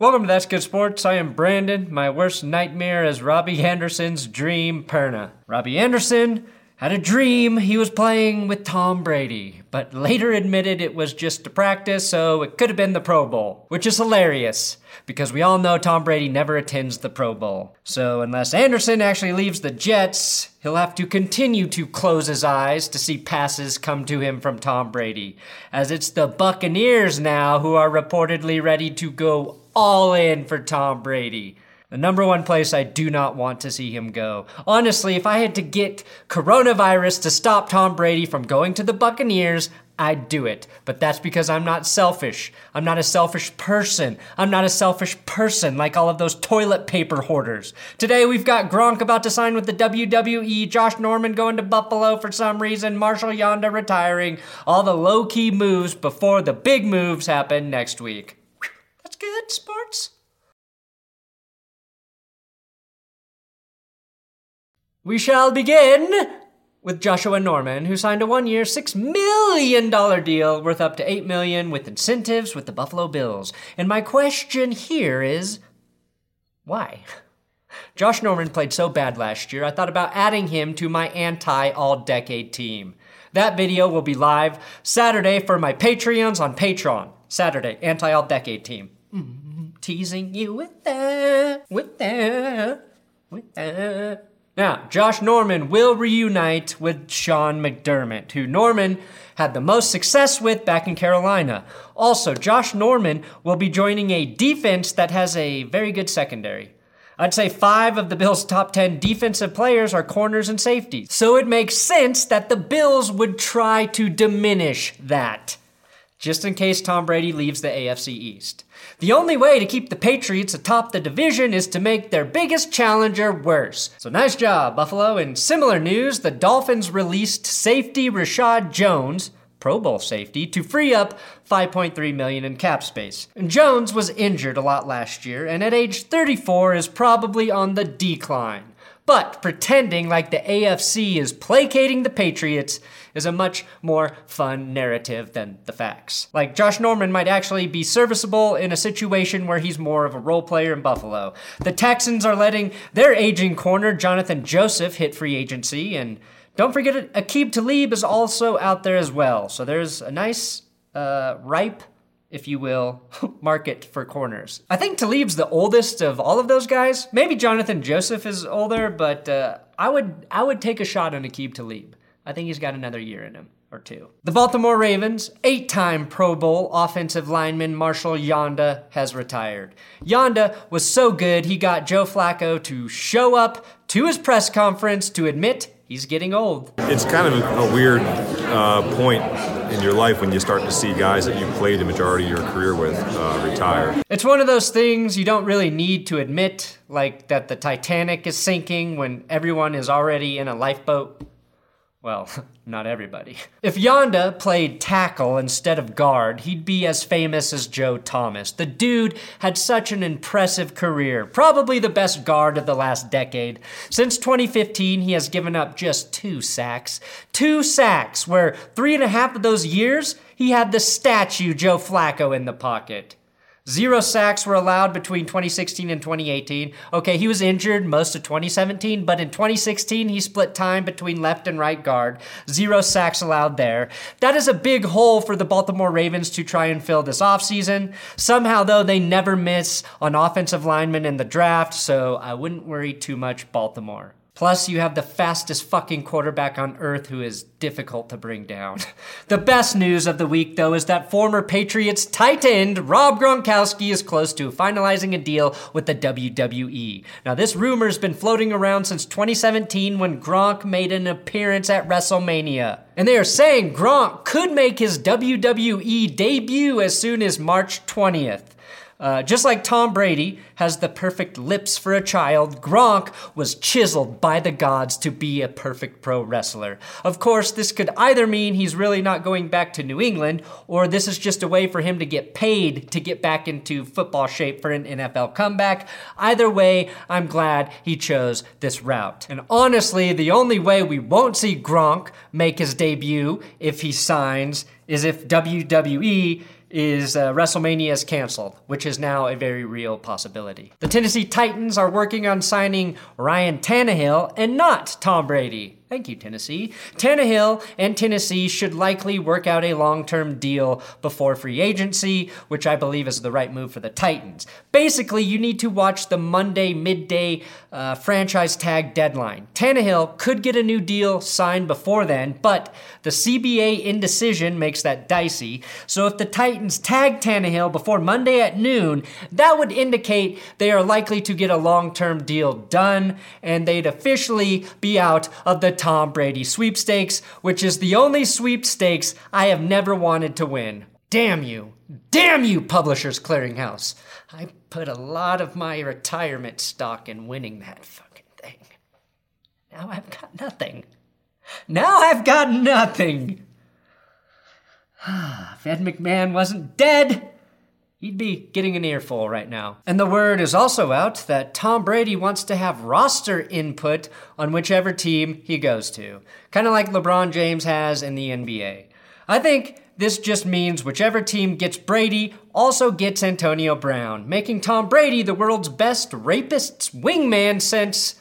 Welcome to That's Good Sports. I am Brandon. My worst nightmare is Robbie Anderson's dream Perna. Robbie Anderson had a dream he was playing with Tom Brady, but later admitted it was just a practice, so it could have been the Pro Bowl, which is hilarious because we all know Tom Brady never attends the Pro Bowl. So, unless Anderson actually leaves the Jets, he'll have to continue to close his eyes to see passes come to him from Tom Brady, as it's the Buccaneers now who are reportedly ready to go all in for Tom Brady. The number one place I do not want to see him go. Honestly, if I had to get coronavirus to stop Tom Brady from going to the Buccaneers, I'd do it. But that's because I'm not selfish. I'm not a selfish person. I'm not a selfish person like all of those toilet paper hoarders. Today we've got Gronk about to sign with the WWE, Josh Norman going to Buffalo for some reason, Marshall Yanda retiring, all the low key moves before the big moves happen next week. Good, sports. We shall begin with Joshua Norman, who signed a one-year, $6 million deal worth up to 8 million with incentives with the Buffalo Bills. And my question here is, why? Josh Norman played so bad last year, I thought about adding him to my anti-all-decade team. That video will be live Saturday for my Patreons on Patreon. Saturday, anti-all-decade team. Mm, teasing you with that, with that, with that. Now, Josh Norman will reunite with Sean McDermott, who Norman had the most success with back in Carolina. Also, Josh Norman will be joining a defense that has a very good secondary. I'd say five of the Bills' top 10 defensive players are corners and safeties. So it makes sense that the Bills would try to diminish that, just in case Tom Brady leaves the AFC East. The only way to keep the Patriots atop the division is to make their biggest challenger worse. So nice job, Buffalo. In similar news, the Dolphins released safety Reshad Jones, Pro Bowl safety, to free up 5.3 million in cap space. And Jones was injured a lot last year and at age 34 is probably on the decline. But pretending like the AFC is placating the Patriots is a much more fun narrative than the facts. Like, Josh Norman might actually be serviceable in a situation where he's more of a role player in Buffalo. The Texans are letting their aging corner, Johnathan Joseph, hit free agency, and don't forget, Aqib Talib is also out there as well. So there's a nice, uh, ripe if you will, market for corners. I think Talib's the oldest of all of those guys. Maybe Johnathan Joseph is older, but uh, I would I would take a shot on Aqib Talib. I think he's got another year in him or two. The Baltimore Ravens, eight time Pro Bowl offensive lineman Marshall Yanda has retired. Yanda was so good, he got Joe Flacco to show up to his press conference to admit he's getting old. It's kind of a, weird uh, point in your life when you start to see guys that you played the majority of your career with uh, retire. It's one of those things you don't really need to admit, like that the Titanic is sinking when everyone is already in a lifeboat. Well, not everybody. If Yanda played tackle instead of guard, he'd be as famous as Joe Thomas. The dude had such an impressive career, probably the best guard of the last decade. Since 2015, he has given up just two sacks. Two sacks, where three and a half of those years, he had the statue Joe Flacco in the pocket. Zero sacks were allowed between 2016 and 2018. Okay, he was injured most of 2017, but in 2016, he split time between left and right guard. Zero sacks allowed there. That is a big hole for the Baltimore Ravens to try and fill this offseason. Somehow, though, they never miss on offensive linemen in the draft, so I wouldn't worry too much, Baltimore. Plus, you have the fastest fucking quarterback on earth who is difficult to bring down. The best news of the week, though, is that former Patriots tight end Rob Gronkowski is close to finalizing a deal with the WWE. Now, this rumor's been floating around since 2017 when Gronk made an appearance at WrestleMania. And they are saying Gronk could make his WWE debut as soon as March 20th. Uh, just like Tom Brady has the perfect lips for a child, Gronk was chiseled by the gods to be a perfect pro wrestler. Of course, this could either mean he's really not going back to New England, or this is just a way for him to get paid to get back into football shape for an NFL comeback. Either way, I'm glad he chose this route. And honestly, the only way we won't see Gronk make his debut if he signs is if WWE is uh, WrestleMania is canceled, which is now a very real possibility. The Tennessee Titans are working on signing Ryan Tannehill and not Tom Brady. Thank you, Tennessee. Tannehill and Tennessee should likely work out a long term deal before free agency, which I believe is the right move for the Titans. Basically, you need to watch the Monday midday uh, franchise tag deadline. Tannehill could get a new deal signed before then, but the CBA indecision makes that dicey. So if the Titans tag Tannehill before Monday at noon, that would indicate they are likely to get a long term deal done, and they'd officially be out of the Tom Brady sweepstakes, which is the only sweepstakes I have never wanted to win. Damn you. Damn you, Publishers Clearinghouse. I put a lot of my retirement stock in winning that fucking thing. Now I've got nothing. Now I've got nothing. Ah, if Ed McMahon wasn't dead, He'd be getting an earful right now. And the word is also out that Tom Brady wants to have roster input on whichever team he goes to, kind of like LeBron James has in the NBA. I think this just means whichever team gets Brady also gets Antonio Brown, making Tom Brady the world's best rapist's wingman since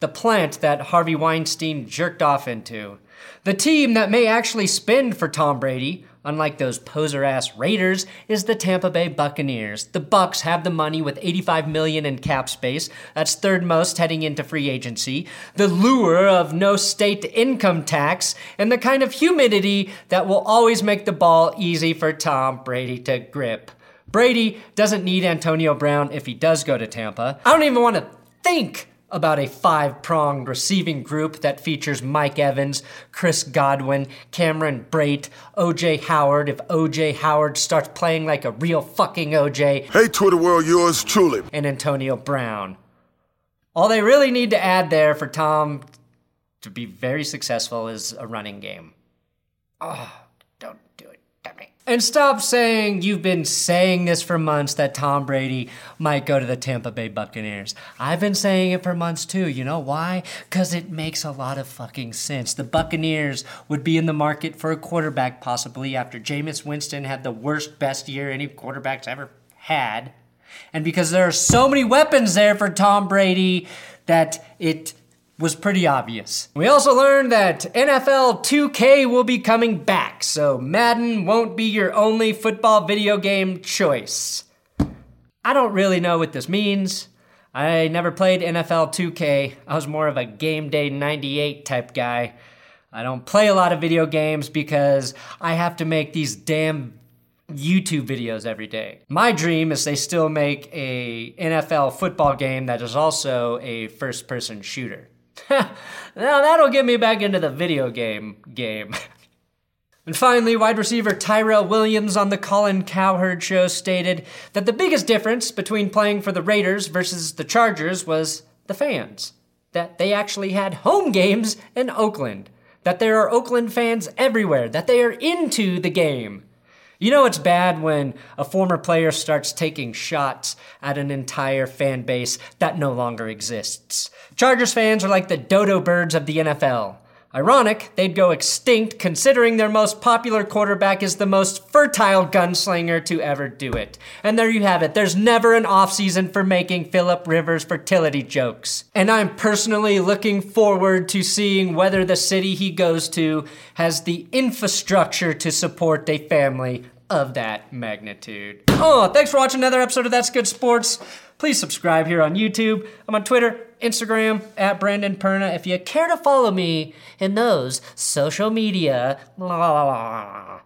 the plant that Harvey Weinstein jerked off into. The team that may actually spend for Tom Brady unlike those poser ass Raiders, is the Tampa Bay Buccaneers. The Bucs have the money with 85 million in cap space. That's third most heading into free agency. The lure of no state income tax and the kind of humidity that will always make the ball easy for Tom Brady to grip. Brady doesn't need Antonio Brown if he does go to Tampa. I don't even want to think about a five pronged receiving group that features Mike Evans, Chris Godwin, Cameron Brate, OJ Howard if OJ Howard starts playing like a real fucking OJ. Hey, Twitter world, yours truly. And Antonio Brown. All they really need to add there for Tom to be very successful is a running game. Oh, don't do it, dummy. And stop saying you've been saying this for months that Tom Brady might go to the Tampa Bay Buccaneers. I've been saying it for months too. You know why? Because it makes a lot of fucking sense. The Buccaneers would be in the market for a quarterback possibly after Jameis Winston had the worst, best year any quarterback's ever had. And because there are so many weapons there for Tom Brady that it was pretty obvious. We also learned that NFL 2K will be coming back, so Madden won't be your only football video game choice. I don't really know what this means. I never played NFL 2K. I was more of a game day 98 type guy. I don't play a lot of video games because I have to make these damn YouTube videos every day. My dream is they still make a NFL football game that is also a first person shooter. now that'll get me back into the video game game. and finally, wide receiver Tyrell Williams on the Colin Cowherd show stated that the biggest difference between playing for the Raiders versus the Chargers was the fans. That they actually had home games in Oakland. That there are Oakland fans everywhere. That they are into the game. You know it's bad when a former player starts taking shots at an entire fan base that no longer exists. Chargers fans are like the dodo birds of the NFL. Ironic, they'd go extinct considering their most popular quarterback is the most fertile gunslinger to ever do it. And there you have it. There's never an offseason for making Philip Rivers fertility jokes. And I'm personally looking forward to seeing whether the city he goes to has the infrastructure to support a family of that magnitude. Oh, thanks for watching another episode of That's Good Sports. Please subscribe here on YouTube. I'm on Twitter, Instagram, at Brandon Perna. If you care to follow me in those social media, blah, blah, blah.